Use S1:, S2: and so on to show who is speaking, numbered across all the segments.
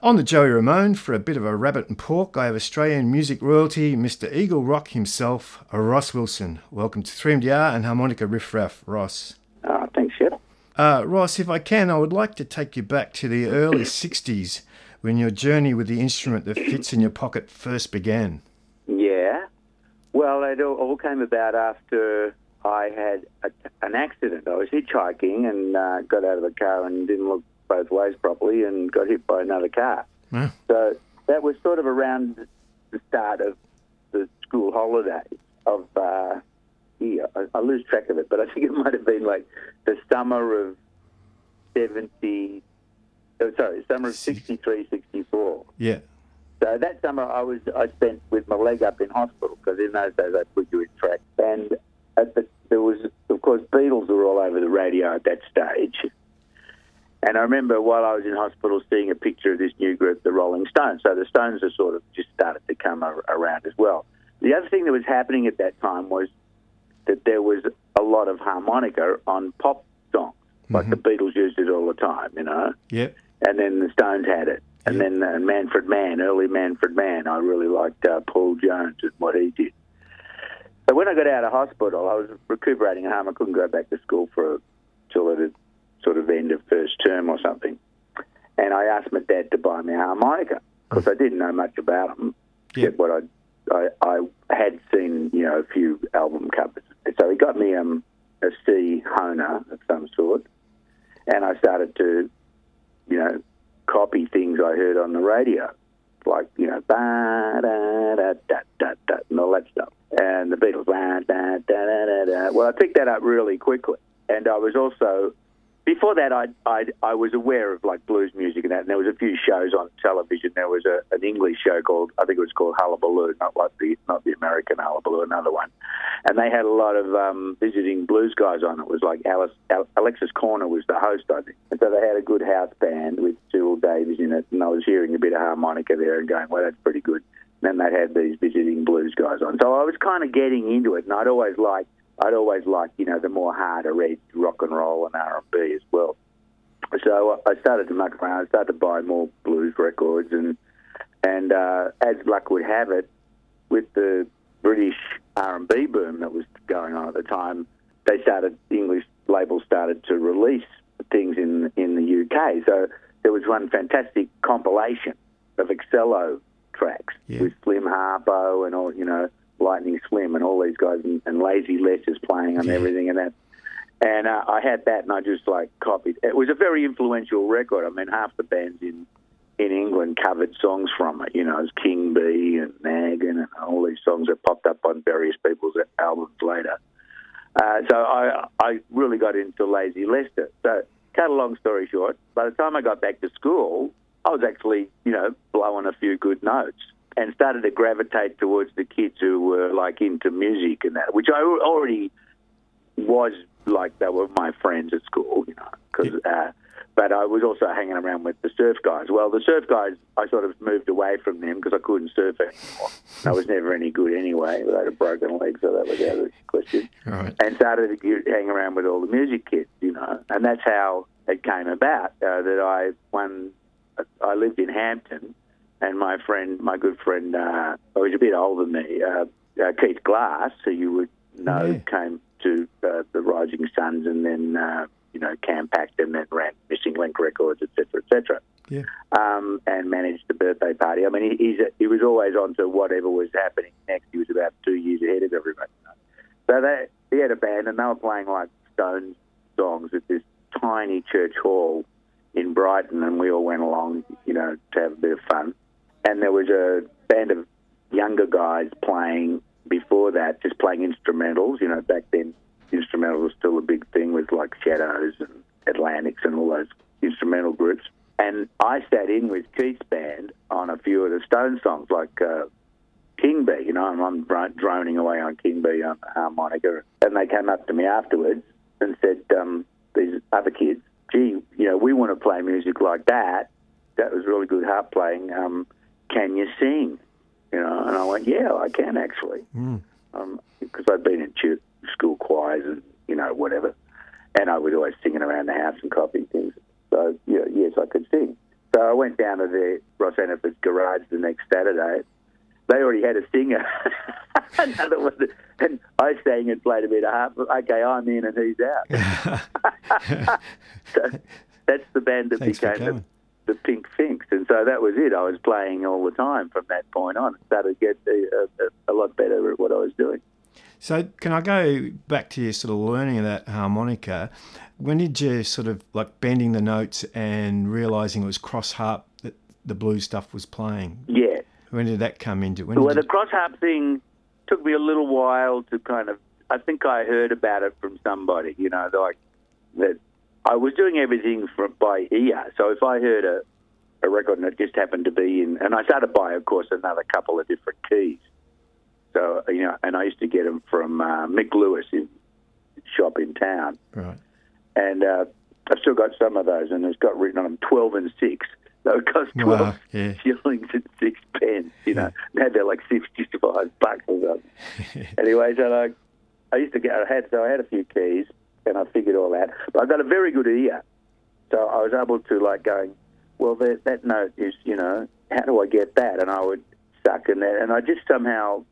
S1: On the Joey Ramone, for a bit of a rabbit and pork, I have Australian music royalty, Mr. Eagle Rock himself, Ross Wilson. Welcome to 3MDR and Harmonica Riff Raff, Ross.
S2: Uh, thanks, Shep.
S1: Uh, Ross, if I can, I would like to take you back to the early 60s when your journey with the instrument that fits in your pocket first began.
S2: Yeah. Well, it all, came about after I had a, an accident. I was hitchhiking and uh, got out of the car and didn't look both ways properly and got hit by another car. So that was sort of around the start of the school holidays of, uh, yeah, I, I lose track of it, but I think it might have been like the summer of 70, oh, sorry, summer of 63, 64.
S1: Yeah.
S2: So that summer I was I spent with my leg up in hospital because in those days they put you in track. And at the, there was of course Beatles were all over the radio at that stage. And I remember while I was in hospital seeing a picture of this new group, the Rolling Stones. So the Stones are sort of just started to come ar- around as well. The other thing that was happening at that time was that there was a lot of harmonica on pop songs, like the Beatles used it all the time, you know
S1: Yep.
S2: and then the Stones had it, and then uh, Manfred Mann, early Manfred Mann. I really liked uh, Paul Jones and what he did. So when I got out of hospital, I was recuperating at home. I couldn't go back to school for till it had sort of end of first term or something. And I asked my dad to buy me a harmonica because I didn't know much about them.
S1: Yeah.
S2: What I, I I had seen, you know, a few album covers. So he got me um, a C Hohner of some sort, and I started to you know, copy things I heard on the radio, like, you know, ba da da da da da and all that stuff. And the Beatles, ba da da da da da. Well, I picked that up really quickly. And I was also, before that, I, I, I was aware of like blues music and that. And there was a few shows on television. There was a, an English show called, I think it was called Hullabaloo, not like the, not the American Hullabaloo, another one. And they had a lot of um, visiting blues guys on. It was like Alice, Al- Alexis Korner was the host, I think. And so they had a good house band with Cyril Davies in it. And I was hearing a bit of harmonica there and going, well, that's pretty good. And then they had these visiting blues guys on. So I was kind of getting into it, and I'd always liked, I'd always liked, you know, the more harder edge rock and roll and R and B as well. So I started to muck around. I started to buy more blues records, and and uh, as luck would have it, with the British R and B boom that was going on at the time, they started English labels started to release things in in the UK. So there was one fantastic compilation of Excello tracks
S1: Yeah.
S2: with Slim Harpo and all you know Lightning Slim and all these guys and, and Lazy Les is playing on
S1: Yeah.
S2: everything and that. And uh, I had that, and I just like copied. It was a very influential record. I mean, half the bands in in England covered songs from it. You know, it was King Bee and Nagan and all these songs that popped up on various people's albums later. Uh, so I I really got into Lazy Lester. So cut a long story short, by the time I got back to school, I was actually you know blowing a few good notes and started to gravitate towards the kids who were like into music and that, which I already was like they were my friends at school, you know, because. Uh, but I was also hanging around with the surf guys. Well, the surf guys, I sort of moved away from them because I couldn't surf anymore. I was never any good anyway. I had a broken leg, so that was out of the question.
S1: Right.
S2: And started to hang around with all the music kids, you know. And that's how it came about uh, that I one I lived in Hampton, and my friend, my good friend, uh, who was a bit older than me, uh, uh, Keith Glass, who you would know,
S1: Yeah.
S2: came to uh, the Rising Suns and then, uh, you know, Campact and then ran Missing Link Records, et cetera, et cetera,
S1: Yeah.
S2: um, and managed the birthday party. I mean, he, he's a, he was always on to whatever was happening next. He was about two years ahead of everybody. So they, he had a band and they were playing like Stones songs at this tiny church hall in Brighton, and we all went along, you know, to have a bit of fun. And there was a band of younger guys playing before that, just playing instrumentals. You know, back then, instrumental was still a big thing with like Shadows and Atlantics and all those instrumental groups. And I sat in with Keith's band on a few of the Stone songs, like uh, King Bee. You know, and I'm droning away on King Bee on the harmonica. And they came up to me afterwards and said, um, these other kids, gee, you know, we want to play music like that. That was really good harp playing. Um, can you sing? You know, and I went, yeah, I can actually,
S1: Mm.
S2: um, because I'd been in ch- school choirs and you know whatever, and I was always singing around the house and copying things. So yeah, yes, I could sing. So I went down to the Ross Hannaford's garage the next Saturday. They already had a singer. Another one. And I sang and played a bit of harp. Okay, I'm in and he's out. so that's the band that
S1: Thanks
S2: became the. The Pink Finks. And so that was it. I was playing all the time from that point on. It started to get a, a, a lot better at what I was doing.
S1: So can I go back to your sort of learning of that harmonica? When did you sort of like bending the notes and realizing it was cross harp that the blues stuff was playing?
S2: Yeah.
S1: When did that come into? When
S2: Well, the cross harp thing took me a little while to kind of. I think I heard about it from somebody, you know, like that. I was doing everything from by ear, so if I heard a, a record and it just happened to be in, and I started by, of course, another couple of different keys. So you know, and I used to get them from uh, Mick Lewis in shop in town,
S1: right?
S2: and uh, I've still got some of those, and it's got written on them twelve and six. So it cost twelve
S1: Wow, yeah.
S2: shillings and six pence. You know, now they're like sixty-five bucks or something. anyway, so like, I used to get, I had, so I had a few keys, and I figured all out. But I've got a very good ear, so I was able to like going, well, that that note is, you know, how do I get that? And I would suck in that, and I just somehow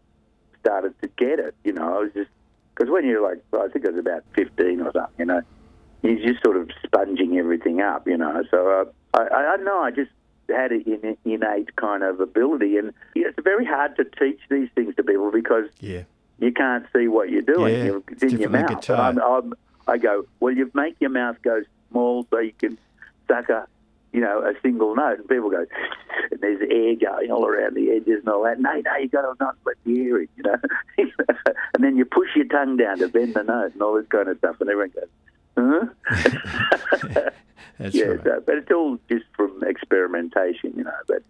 S2: started to get it. You know, I was just because when you're like, well, I think I was about fifteen or something, you know, you're just sort of sponging everything up, you know. So uh, I, I, don't know, I just had an innate kind of ability, and you know, it's very hard to teach these things to people because
S1: Yeah,
S2: you can't see what you're doing.
S1: Yeah,
S2: You're-
S1: it's
S2: in your mouth. I'm, I go, well, you make your mouth go small so you can suck a, you know, a single note. And people go, and there's air going all around the edges and all that. No, no, you got to not let the air in, you know. and then you push your tongue down to bend the note and all this kind of stuff. And everyone goes, huh?
S1: that's
S2: yeah,
S1: right.
S2: so, but it's all just from experimentation, you know. But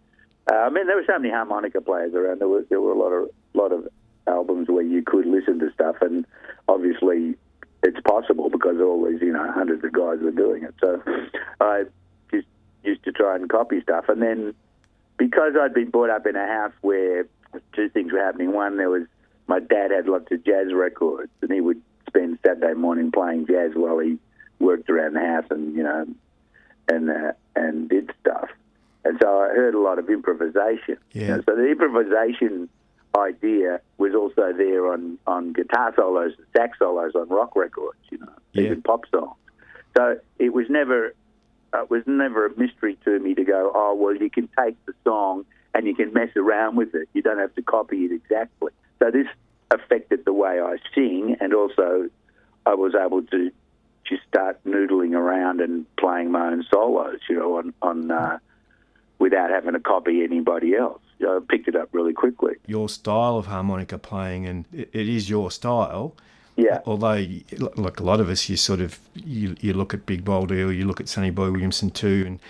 S2: uh, I mean, there were so many harmonica players around. There were there were a lot of lot of albums where you could listen to stuff, and obviously it's possible because all these you know hundreds of guys were doing it. So I just used to try and copy stuff, and then because I'd been brought up in a house where two things were happening. One, there was my dad had lots of jazz records, and he would spend Saturday morning playing jazz while he worked around the house, and you know, and uh, and did stuff. And so I heard a lot of improvisation.
S1: Yeah.
S2: You know, so the improvisation idea was also there on, on guitar solos, and sax solos on rock records, you know,
S1: Yeah.
S2: even pop songs. So it was never uh, it was never a mystery to me to go, oh well, you can take the song and you can mess around with it. You don't have to copy it exactly. So this affected the way I sing, and also I was able to just start noodling around and playing my own solos, you know, on on uh, without having to copy anybody else. I picked it up really quickly.
S1: Your style of harmonica playing, and it, it is your style.
S2: Yeah.
S1: Although, like a lot of us, you sort of you, you look at Big Walter or you look at Sonny Boy Williamson too, and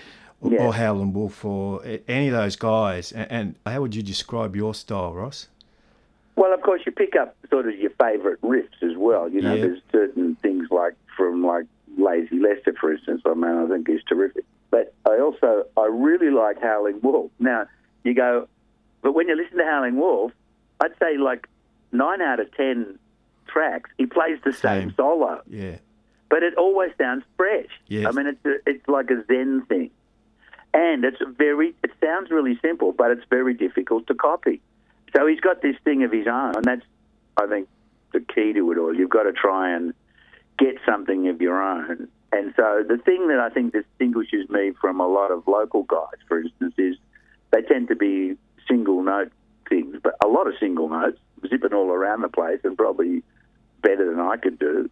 S1: or,
S2: Yeah.
S1: or Howlin' Wolf or any of those guys. And, and how would you describe your style, Ross?
S2: Well, of course, you pick up sort of your favourite riffs as well. You know,
S1: Yeah.
S2: there's certain things like from like Lazy Lester, for instance. I mean, I think is terrific. But I also I really like Howling Wolf. Now you go, but when you listen to Howling Wolf, I'd say like nine out of ten tracks he plays the same,
S1: Same.
S2: solo,
S1: Yeah,
S2: but it always sounds fresh.
S1: Yes.
S2: I mean, it's a, it's like a Zen thing, and it's very it sounds really simple, but it's very difficult to copy. So he's got this thing of his own, and that's, I think, the key to it all. You've got to try and get something of your own. And so the thing that I think distinguishes me from a lot of local guys, for instance, is they tend to be single note things, but a lot of single notes, zipping all around the place, and probably better than I could do.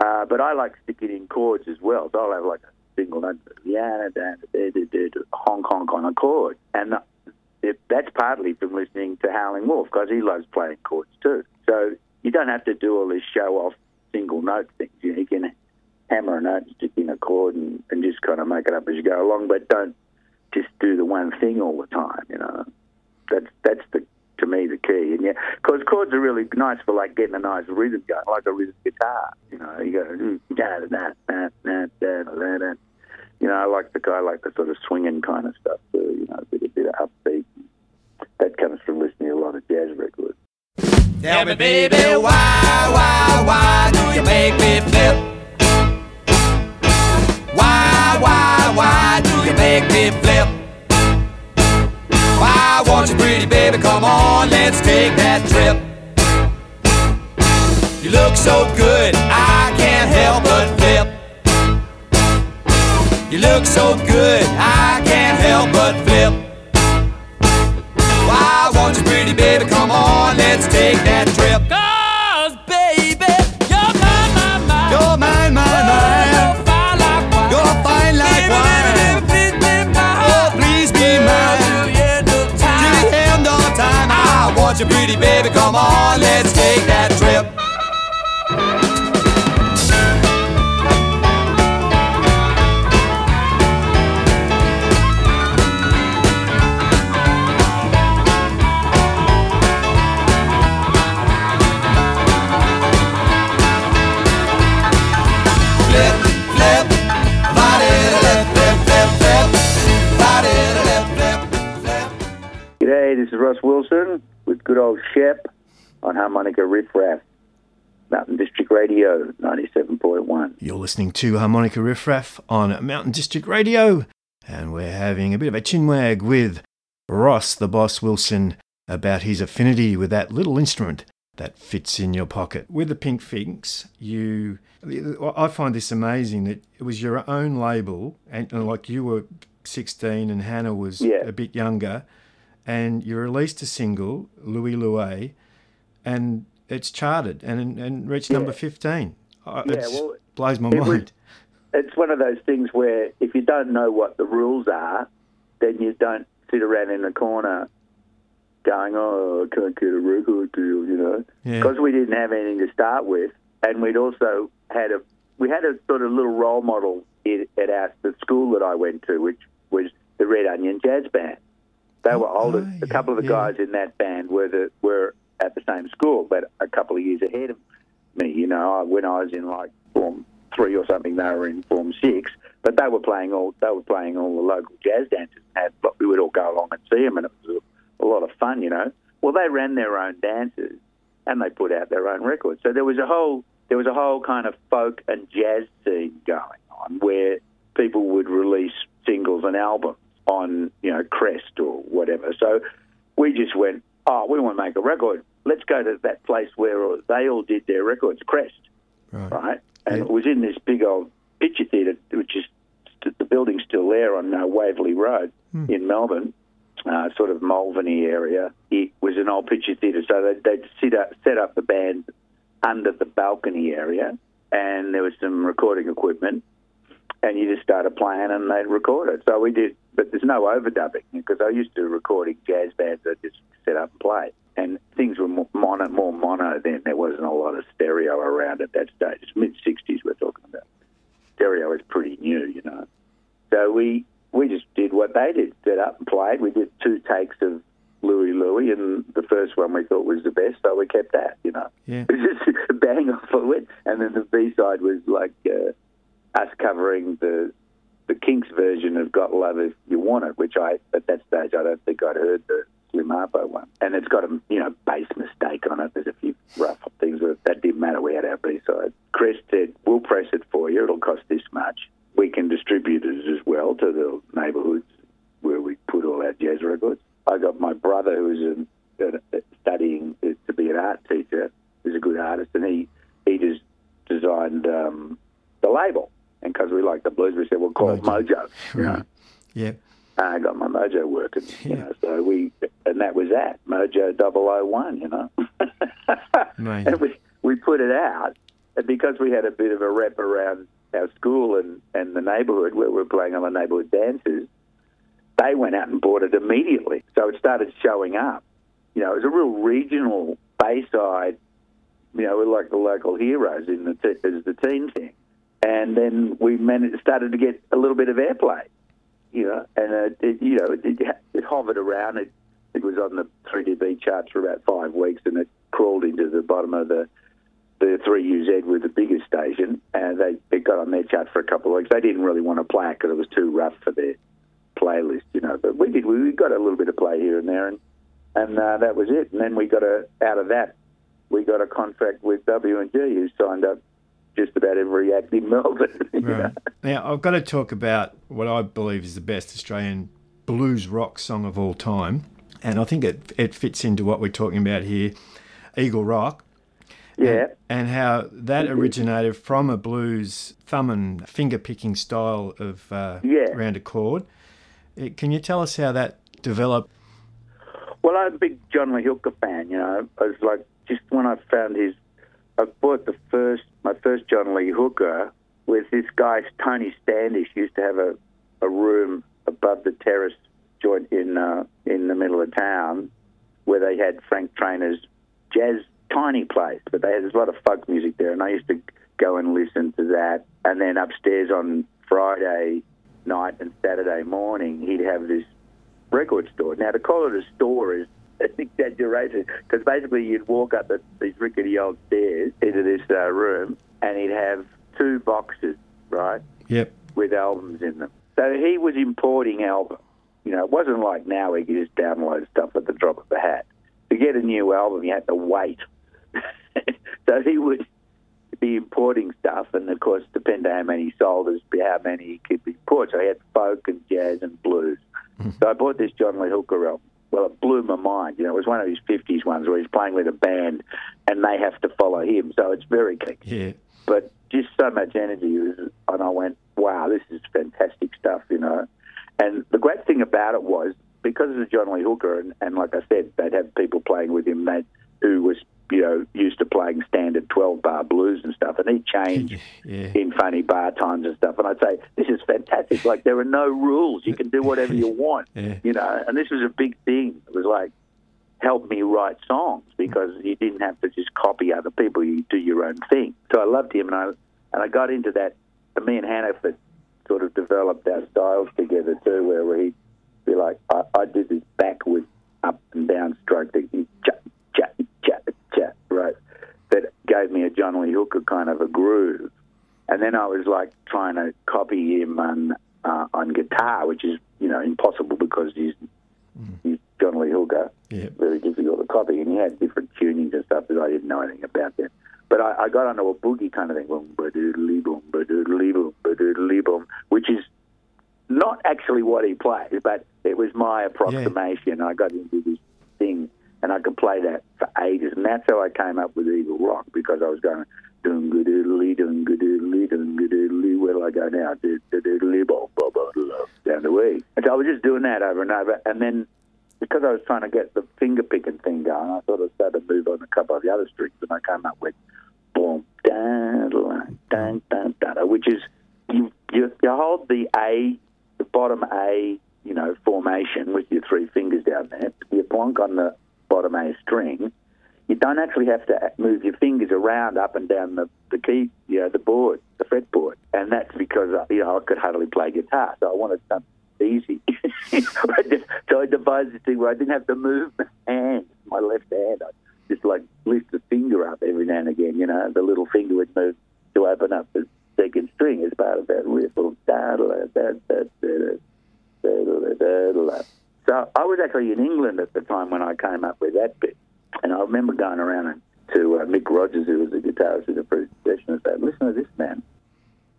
S2: Uh, but I like sticking in chords as well. So I'll have like a single note, yeah, da, da, da, da, da, honk, honk on a chord. And it, that's partly from listening to Howling Wolf because he loves playing chords too. So you don't have to do all this show off single note things. You, know, you can hammer a note, stick in a chord, and, and just kind of make it up as you go along. But don't just do the one thing all the time. You know, that's that's the to me the key. And yeah, because chords are really nice for like getting a nice rhythm going, like a rhythm guitar. You know, you go hmm, da da da da da da da. You know, I like the guy like the sort of swinging kind of stuff too. You know, a bit a bit of upbeat. That comes from listening to a lot of jazz records.
S3: Tell me, baby, why, why, why do you make me flip? Why, why, why do you make me flip? Won't you, pretty baby, come on, let's take that trip. You look so good, I can't help but flip. You look so good, I can't help but flip. Why won't you, pretty baby, come on, let's take that trip. Cause, pretty baby, come on, let's take that trip.
S2: Good old Shep on Harmonica Riff Raff, Mountain District Radio 97.1.
S1: You're listening to Harmonica Riff Raff on Mountain District Radio, and we're having a bit of a chinwag with Ross the Boss Wilson about his affinity with that little instrument that fits in your pocket. With the Pink Finks, you, I find this amazing that it was your own label, and and like you were 16 and Hannah was
S2: Yeah.
S1: a bit younger, and you released a single, Louie Louie, and it's charted and and reached number 15. Uh,
S2: Yeah,
S1: it's-
S2: well,
S1: blows my
S2: it
S1: mind.
S2: It's one of those things where if you don't know what the rules are, then you don't sit around in the corner going, oh, I can't get a record deal, you know.
S1: Yeah.
S2: Because we didn't have anything to start with, and we'd also had a we had a sort of little role model in, at our the school that I went to, which was the Red Onion Jazz Band. They were older.
S1: oh,
S2: a couple of the
S1: yeah, yeah.
S2: guys in that band were the were at the same school, but a couple of years ahead of me. You know, I- when I was in like form three or something, they were in form six. But they were playing all they were playing all the local jazz dances. And had, but we would all go along and see them, and it was a, a lot of fun. You know. Well, they ran their own dances, and they put out their own records. So there was a whole there was a whole kind of folk and jazz scene going on where people would release singles and albums on you know Crest or whatever. So we just went, oh, we want to make a record. Let's go to that place where they all did their records, Crest,
S1: Right.
S2: right? And
S1: Yeah.
S2: it was in this big old picture theatre, which is the building's still there on uh, Waverley Road in Melbourne, uh, sort of Malvern area. It was an old picture theatre, so they'd, they'd up, set up the band under the balcony area, and there was some recording equipment, and you just started playing and they'd record it. So we did, but there's no overdubbing because I used to recording jazz bands that just set up and play. And things were more mono, more mono then. There wasn't a lot of stereo around at that stage. It's mid 60s we're talking about. Stereo is pretty new, you know. So we we just did what they did, set up and played. We did two takes of Louie Louie, and the first one we thought was the best, so we kept that, you know.
S1: Yeah.
S2: It was just a bang off of it. And then the B side was like uh, us covering the the Kinks version of "Got Love If You Want It," which I at that stage I don't think I'd heard the Slim Harpo one. And it's got a you know bass mistake on it. There's a few rough things, but that didn't matter. We had our B side. Crest said, "We'll press it for you. It'll cost this much. We can distribute it as well to the neighbourhoods where we put all our jazz records." I got my brother who's um, uh, studying to be an art teacher. He's a good artist, and he he just designed um, the label. And because we like the blues, we said we'll call it Mojo.
S1: Right. Yeah.
S2: And I got my Mojo working. You
S1: Yeah.
S2: know, so we and that was that Mojo 001, You know, and we we put it out, and because we had a bit of a rep around our school and and the neighbourhood where we were playing on the neighbourhood dances, they went out and bought it immediately. So it started showing up. You know, it was a real regional Bayside. You know, we're like the local heroes in the t- as the teen thing, and then we managed started to get a little bit of airplay. You know, and uh, it, you know, it, it, hovered around. It it was on the 3DB charts for about five weeks, and it crawled into the bottom of the the 3UZ with the biggest station, and they it got on their chart for a couple of weeks. They didn't really want to play it because it was too rough for their playlist, you know. But we did. We, we got a little bit of play here and there, and and uh, that was it. And then we got a out of that, we got a contract with W and G, who signed up just about every act in Melbourne.
S1: Right. Now, I've got to talk about what I believe is the best Australian blues rock song of all time. and I think it, it fits into what we're talking about here Eagle Rock.
S2: Yeah.
S1: And how that originated from a blues thumb and finger picking style of uh,
S2: Yeah.
S1: round a chord. Uh, Can you tell us how that developed?
S2: Well, I'm a big John Lee Hooker fan. You know, I was like, just when I found his, I bought the first, my first John Lee Hooker with this guy Tony Standish used to have a, a room above the terrace joint in uh, in the middle of town where they had Frank Traynor's jazz tiny place, but they had there's a lot of folk music there, and I used to go and listen to that. And then upstairs on Friday night and Saturday morning, he'd have this record store. Now, to call it a store is exaggeration because basically you'd walk up the, these rickety old stairs into this uh, room and he'd have two boxes, right,
S1: Yep.
S2: with albums in them. So he was importing albums. You know, it wasn't like now where you could just download stuff at the drop of a hat. To get a new album, you had to wait. so he would be importing stuff, and of course, depending on how many he sold, as how many he could import. So he had folk and jazz and blues. So I bought this John Lee Hooker album. Well, it blew my mind. You know, it was one of his 50s ones where he's playing with a band and they have to follow him. So it's very kick.
S1: Yeah.
S2: But just so much energy. Was, and I went, wow, this is fantastic stuff, you know. And the great thing about it was because of John Lee Hooker, and, and like I said, they'd have people playing with him that who was, you know, used to playing standard 12 bar blues and stuff, and he'd change
S1: Yeah.
S2: in funny bar times and stuff. And I'd say, this is fantastic. Like, there are no rules. You can do whatever you want,
S1: Yeah.
S2: you know. And this was a big thing. It was like, help me write songs because you didn't have to just copy other people. You do your own thing. So I loved him, and I and I got into that. And me and Hannaford sort of developed our styles together too, where he'd be like, I, I did this backward, up and down stroke that he chat, right? That gave me a John Lee Hooker kind of a groove. And then I was like trying to copy him on uh, on guitar, which is you know impossible because he's he's John Lee Hooker
S1: Yeah.
S2: very difficult to copy, and he had different tunings and stuff that I didn't know anything about then. But I, I got onto a boogie kind of thing, boom, ba-doodly boom, ba-doodly boom, ba-doodly boom, which is not actually what he plays, but it was my approximation. I got into this thing, and I could play that for ages, and that's how I came up with Eagle Rock because I was going doom doodly doom doodly doom doodly. Where do I go now? Doodly boom boom down the way. And so I was just doing that over and over, and then because I was trying to get the finger picking thing going, I sort of started to move on a couple of the other strings, and I came up with boom, dun, dun, dun, dun, which is you, you you hold the A, the bottom A, you know, formation with your three fingers down there. You plonk on the bottom A string you don't actually have to move your fingers around up and down the, the key, you know, the board, the fretboard. And that's because, uh, you know, I could hardly play guitar, so I wanted something easy. So I devised this thing where I didn't have to move my hand, my left hand. I just like lift the finger up every now and again, you know, the little finger would move to open up the second string as part of that riff. So I was actually in England at the time when I came up with that bit. And I remember going around to uh, Mick Rogers, who was the guitarist in the first session, and saying, listen to this, man.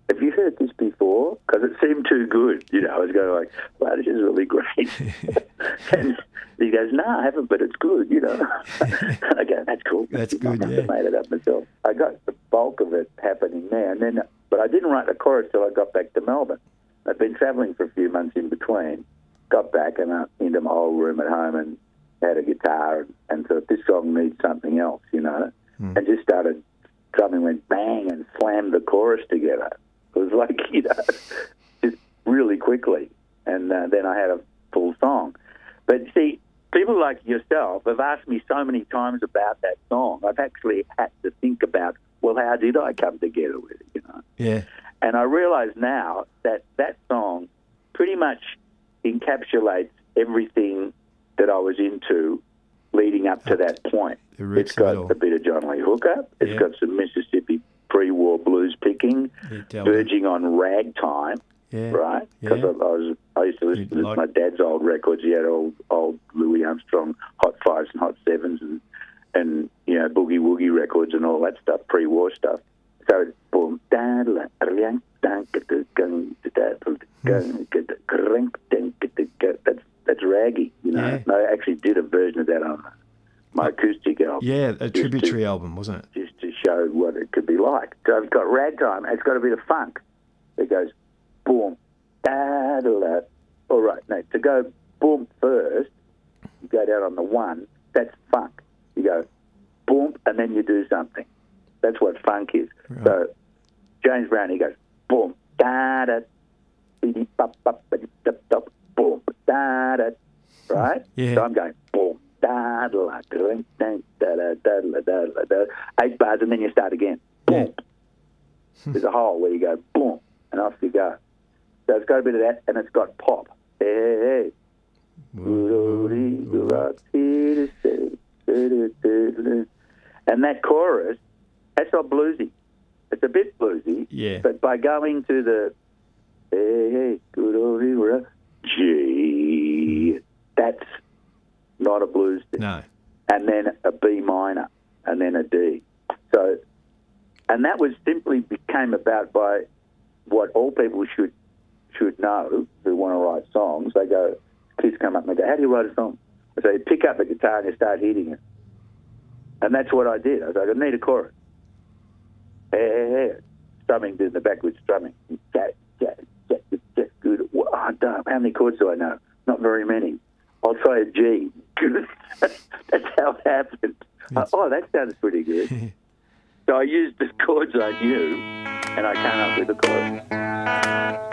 S2: Have you heard this before? Because it seemed too good. You know, I was going like, wow, this is really great. and he goes, no, I haven't, but it's good, you know. I go, that's cool.
S1: That's good,
S2: must
S1: yeah.
S2: made it up myself. I got the bulk of it happening there. and then, But I didn't write the chorus till I got back to Melbourne. I'd been travelling for a few months in between, got back and uh, into my old room at home and had a guitar and, thought this song needs something else, you know, and just started drumming, went bang and slammed the chorus together. It was like, you know, just really quickly. And uh, then I had a full song. But see, people like yourself have asked me so many times about that song. I've actually had to think about, well, how did I come together with it, you know?
S1: Yeah.
S2: And I realize now that that song pretty much encapsulates everything that I was into leading up to that point. It's got a bit of John Lee Hooker. It's
S1: Yeah.
S2: got some Mississippi pre-war blues picking, verging on ragtime,
S1: Yeah.
S2: right? Because
S1: Yeah.
S2: I, I was I used to listen to
S1: like-
S2: my dad's old records. He had old old Louis Armstrong hot fives and hot sevens and and you know boogie woogie records and all that stuff, pre-war stuff. So it's boom, that's that's raggy, you know.
S1: Yeah. Yeah.
S2: I actually did a version of that on my acoustic album.
S1: Yeah, a
S2: Just to-
S1: tributary album, wasn't it?
S2: just to show what it could be like. So I've got ragtime. It's got a bit of funk. It goes boom, da da da. All right, now to go boom first, you go down on the one. That's funk. You go boom, and then you do something. That's what funk is. So James Brown, he goes boom, da da, da da. Right?
S1: Yeah.
S2: So I'm going boom, da da da da da da da da da da da. Eight bars, and then you start again. Boom. There's a hole where you go boom, and off you go. So it's got a bit of that, and it's got pop. Hey, hey. And that chorus, that's not bluesy. It's a bit bluesy.
S1: Yeah.
S2: But by going to the hey, hey, good old G, that's not a blues thing.
S1: No.
S2: And then a B minor, and then a D. So, and that was simply became about by what all people should should know who want to write songs. They go, kids come up and they go, "How do you write a song?" I say, "Pick up the guitar and you start hitting it." And that's what I did. I was like, "I need a chorus." Hey, hey, hey. Strumming, doing the backwards strumming. How many chords do I know? Not very many. I'll try a G. that's how it happened. I- oh, that sounds pretty good. so I used the chords I knew, and I came up with the chorus.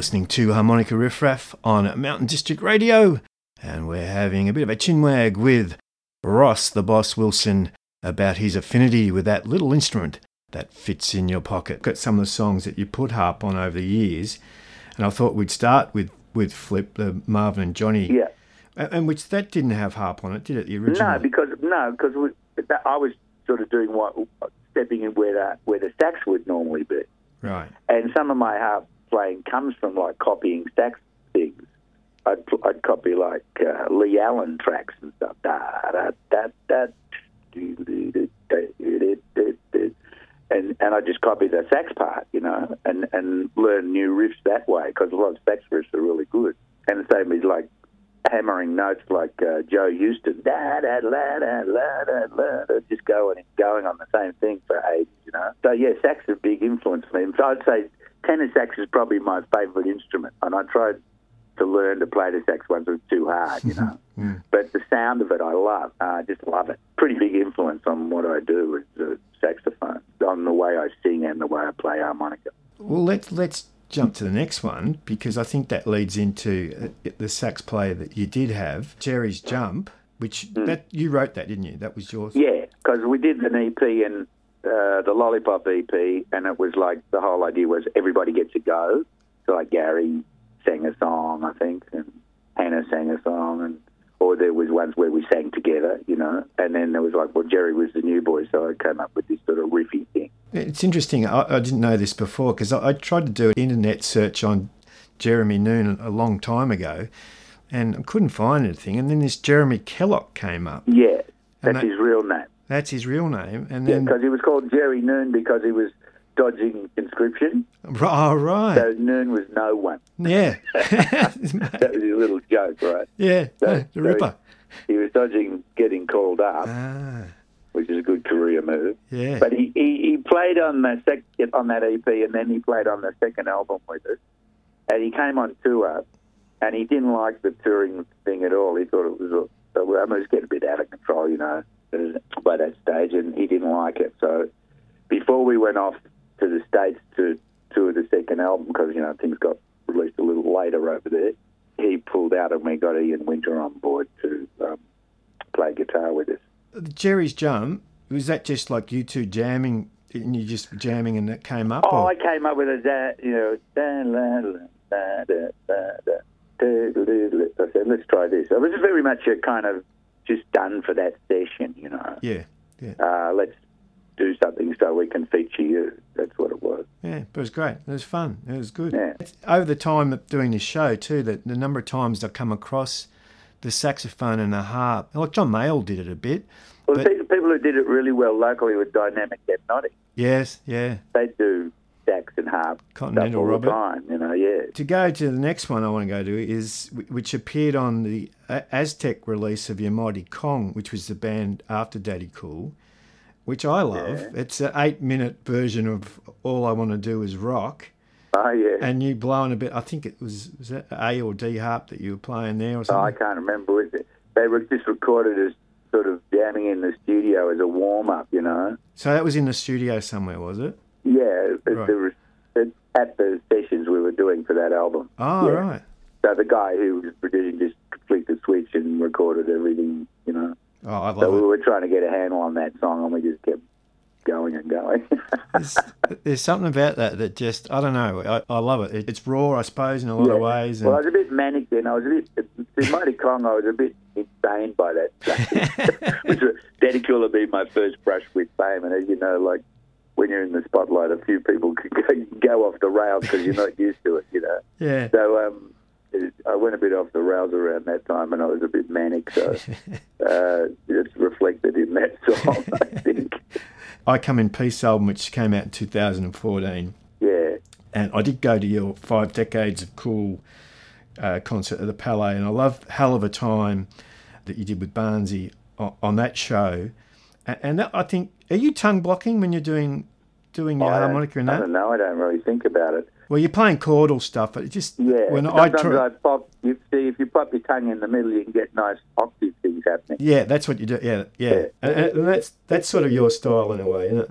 S1: Listening to Harmonica Riffraff on Mountain District Radio, and we're having a bit of a chinwag with Ross the Boss Wilson about his affinity with that little instrument that fits in your pocket. Got some of the songs that you put harp on over the years, and I thought we'd start with, with Flip, the Marvin and Johnny,
S2: Yeah.
S1: and which that didn't have harp on it, did it? The original?
S2: No, because no, because we, that, I was sort of doing what stepping in where the, where the sax would normally be,
S1: right.
S2: and some of my harp playing comes from like copying sax things. I'd, I'd copy like uh, Lee Allen tracks and stuff. Da da da da. And and I just copy the sax part, you know, and and learn new riffs that way because a lot of sax riffs are really good. And the same is like hammering notes like uh, Joe Houston, da da la da la da la, da, just going and going on the same thing for ages, you know. So yeah, sax is a big influence for me. So I'd say tenor sax is probably my favourite instrument, and I tried to learn to play the sax once it was too hard, you know. but the sound of it, I love. Uh, I just love it. Pretty big influence on what I do with the saxophone, on the way I sing and the way I play harmonica.
S1: Well, let's let's jump to the next one because I think that leads into uh, the sax player that you did have, Jerry's Jump, which that you wrote that, didn't you? That was yours.
S2: Yeah, because we did an EP and uh, the Lollipop EP, and it was like the whole idea was everybody gets a go. So like Gary sang a song, I think, and Hannah sang a song, and or there was ones where we sang together, you know. And then there was like, well, Jerry was the new boy, so I came up with this sort of riffy thing.
S1: It's interesting. I, I didn't know this before because I, I tried to do an internet search on Jeremy Noon a long time ago, and I couldn't find anything. And then this Jeremy Kellogg came up.
S2: Yeah, that's
S1: that-
S2: his real name.
S1: That's his real name. And then,
S2: because he was called Jerry Noon because he was dodging conscription.
S1: oh, right.
S2: So Noon was no one.
S1: yeah.
S2: That was his little joke, right?
S1: yeah.
S2: So-
S1: the Ripper.
S2: He was dodging getting called up.
S1: Ah,
S2: which is a good career move.
S1: yeah.
S2: But he, he, he played on the sec- on that EP, and then he played on the second album with us. And he came on tour, and he didn't like the touring thing at all. He thought it was, a, I mean, it was getting a bit out of control, you know, by that stage, and he didn't like it. So before we went off to the States to tour the second album, because, you know, things got released a little later over there, he pulled out and we got Ian Winter on board to um, play guitar with us.
S1: Jerry's Jump, was that just like you two jamming and you just jamming and it came up?
S2: Oh,
S1: or-
S2: I came up with a da, you know, da, la, la, da, da, da, da, da, da, da, da. I said, let's try this. It was very much a kind of just done for that session, you know.
S1: yeah. Yeah.
S2: Uh, let's do something so we can feature you. That's what it was.
S1: Yeah, but it was great. It was fun. It was good.
S2: Yeah.
S1: It's- Over the time of doing this show too, that the number of times I come across the saxophone and the harp. Like John Mayall did it a bit.
S2: Well,
S1: But-
S2: the people- people who did it really well locally were Dynamic Hepnotics.
S1: Yes, yeah.
S2: They do sax and harp
S1: Continental,
S2: all
S1: Robert.
S2: the time, you know, yeah.
S1: To go to the next one I want to go to is which appeared on the Aztec release of Your Mighty Kong, which was the band after Daddy Cool, which I love. It's an eight-minute version of All I Want to Do Is Rock,
S2: Oh, yeah.
S1: and you blowing a bit. I think it was was that A or D harp that you were playing there or something.
S2: Oh, I can't remember. Was it? They were just recorded as sort of jamming in the studio as a warm up, you know.
S1: so that was in the studio somewhere, was it?
S2: Yeah,
S1: Right.
S2: there was at the sessions we were doing for that album.
S1: Oh,
S2: Yeah.
S1: right.
S2: So the guy who was producing just flicked the switch and recorded everything, you know.
S1: Oh, I love
S2: So
S1: love
S2: we were trying to get a handle on that song, and we just kept going and going.
S1: There's, there's something about that that just I don't know. I, I love it. it. It's raw, I suppose, in a lot of
S2: Yeah.
S1: ways.
S2: Well, I was a bit manic then. I was a bit, in Mighty Kong, I was a bit insane by that. Which was, had been my first brush with fame. And as you know, like, when you're in the spotlight, a few people can go, go off the rails because you're not used to it, you know.
S1: yeah.
S2: So um, it, I went a bit off the rails around that time and I was a bit manic. So uh, it's reflected in that song, I think.
S1: I Come in Peace album, which came out in 2014.
S2: Yeah.
S1: and I did go to your five decades of cool uh, concert at the Palais, and I love hell of a time that you did with Barnsey on, on that show. And, and that, I think, are you tongue blocking when you're doing doing your
S2: I
S1: harmonica and
S2: I
S1: that?
S2: don't know. I don't really think about it.
S1: Well, you're playing chordal stuff, but it just
S2: Yeah.
S1: when I try,
S2: I pop. You see, if you pop your tongue in the middle, you can get nice octave things happening.
S1: yeah, that's what you do. Yeah, yeah,
S2: Yeah.
S1: And, and that's that's sort of your style in a way, isn't it?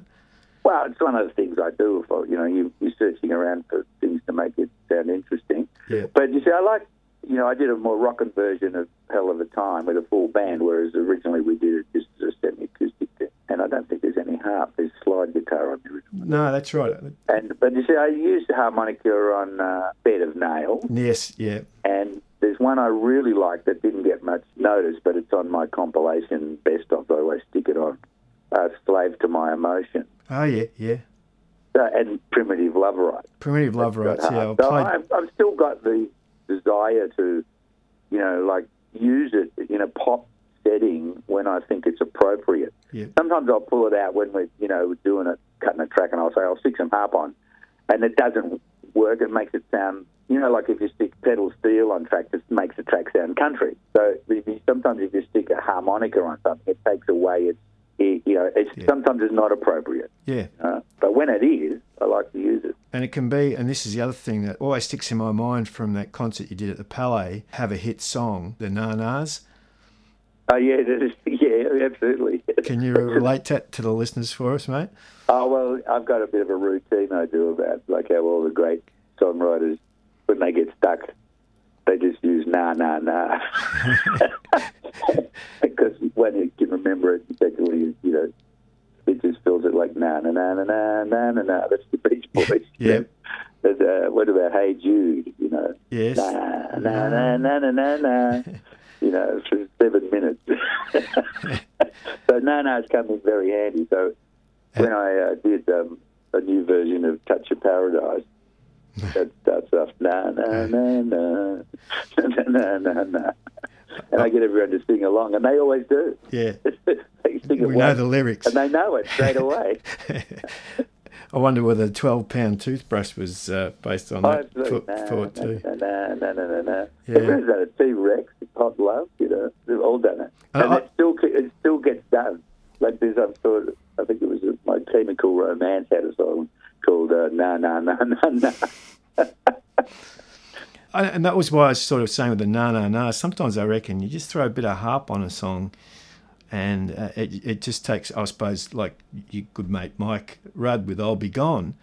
S2: Well, it's one of the things I do. For you know, you, you're searching around for things to make it sound interesting.
S1: Yeah.
S2: But you see, I like. You know, I did a more rockin' version of Hell of a Time with a full band, whereas originally we did it just as a semi-acoustic. And I don't think there's any harp. There's slide guitar on the original.
S1: No, that's right.
S2: And but you see, I used the harmonica on uh, Bed of Nails.
S1: Yes, yeah,
S2: And there's one I really like that didn't get much notice, but it's on my compilation best of. I always stick it on. Uh, Slave to My Emotion
S1: oh yeah, yeah.
S2: uh, and Primitive Love Right.
S1: Primitive Love
S2: Rites.
S1: Yeah, I
S2: hard. So
S1: played.
S2: I've, I've still got the desire to, you know, like use it in a pop setting when I think it's appropriate.
S1: Yeah.
S2: Sometimes I'll pull it out when we're, you know, doing it, cutting a track, and I'll say I'll stick some harp on, and it doesn't work. It makes it sound, you know, like if you stick pedal steel on track, it makes the track sound country. So if you, sometimes if you stick a harmonica on something, it takes away its, it, you know, it's
S1: Yeah.
S2: sometimes it's not appropriate.
S1: Yeah.
S2: Uh, but when it is, I like to use it.
S1: And it can be, and this is the other thing that always sticks in my mind from that concert you did at the Palais, have a hit song, the Nanas.
S2: Oh yeah, is, yeah, absolutely.
S1: Can you relate that to the listeners for us, mate?
S2: Oh well, I've got a bit of a routine I do about like how all the great songwriters, when they get stuck, they just use na na na, because when you can remember it, effectively, you know, it just feels it like na na na na na na na na. That's the Beach Boys.
S1: Yeah.
S2: But, uh, what about Hey Jude? You know,
S1: Yes.
S2: na na na na na na na. You know, for seven minutes. so na na's come in very handy. So when I uh, did um, a new version of Touch of Paradise, that starts off na na na na na na na na, and I get everyone to sing along, and they always do.
S1: Yeah.
S2: they sing
S1: We know the lyrics.
S2: and they know it straight away.
S1: I wonder whether the 12 pound toothbrush was uh, based on that thought,
S2: na,
S1: too.
S2: na, na, na, na, na, na.
S1: Yeah.
S2: Everyone's done it. T Rex, Hot Love, you know, they've all done it,
S1: And
S2: and
S1: I-
S2: it still it still gets done. Like there's, I've thought, I think it was my Chemical Romance had a song called uh, Na Na Na Na Na.
S1: I, and that was why I was sort of saying with the na na na. Sometimes I reckon you just throw a bit of harp on a song, and uh, it, it just takes. I suppose like your good mate Mike Rudd with "I'll Be Gone."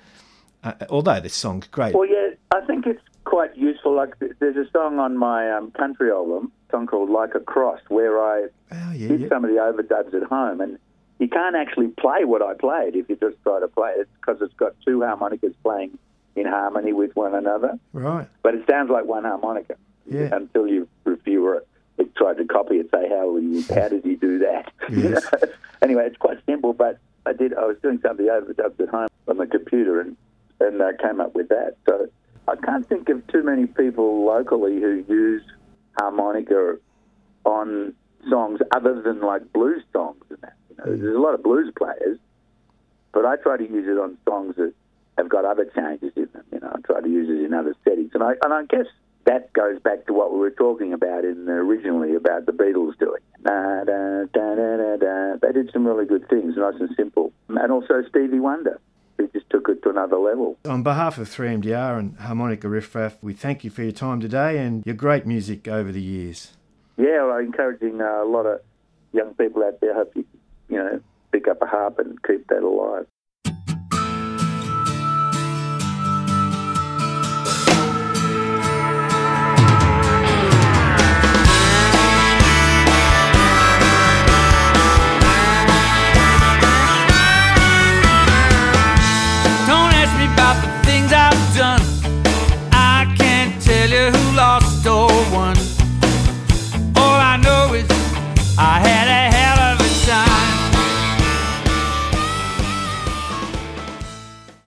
S1: Uh, although this song's great.
S2: Well, yeah, I think it's quite useful. Like there's a song on my um, country album, a song called Like a Cross, where I
S1: oh yeah,
S2: did
S1: yeah.
S2: some of the overdubs at home, and you can't actually play what I played if you just try to play it because it's got two harmonicas playing in harmony with one another.
S1: right.
S2: But it sounds like one harmonica
S1: Yeah.
S2: until you review it it tried to copy it, say how you, how did he do that?
S1: Yes.
S2: anyway, it's quite simple, but I did. I was doing something overdubs at home on the computer, and and I came up with that. So I can't think of too many people locally who use harmonica on songs other than like blues songs and that. You know, mm. there's a lot of blues players, but I try to use it on songs that have got other changes in them. You know, I try to use it in other settings, and I and I guess that goes back to what we were talking about in originally about the Beatles doing. Da, da, da. They did some really good things, nice and simple, and also Stevie Wonder. He just took it to another level.
S1: On behalf of 3MDR and Harmonica Riff Raff, we thank you for your time today and your great music over the years.
S2: Yeah, well, encouraging uh, a lot of young people out there. Hope you, you know, pick up a harp and keep that alive.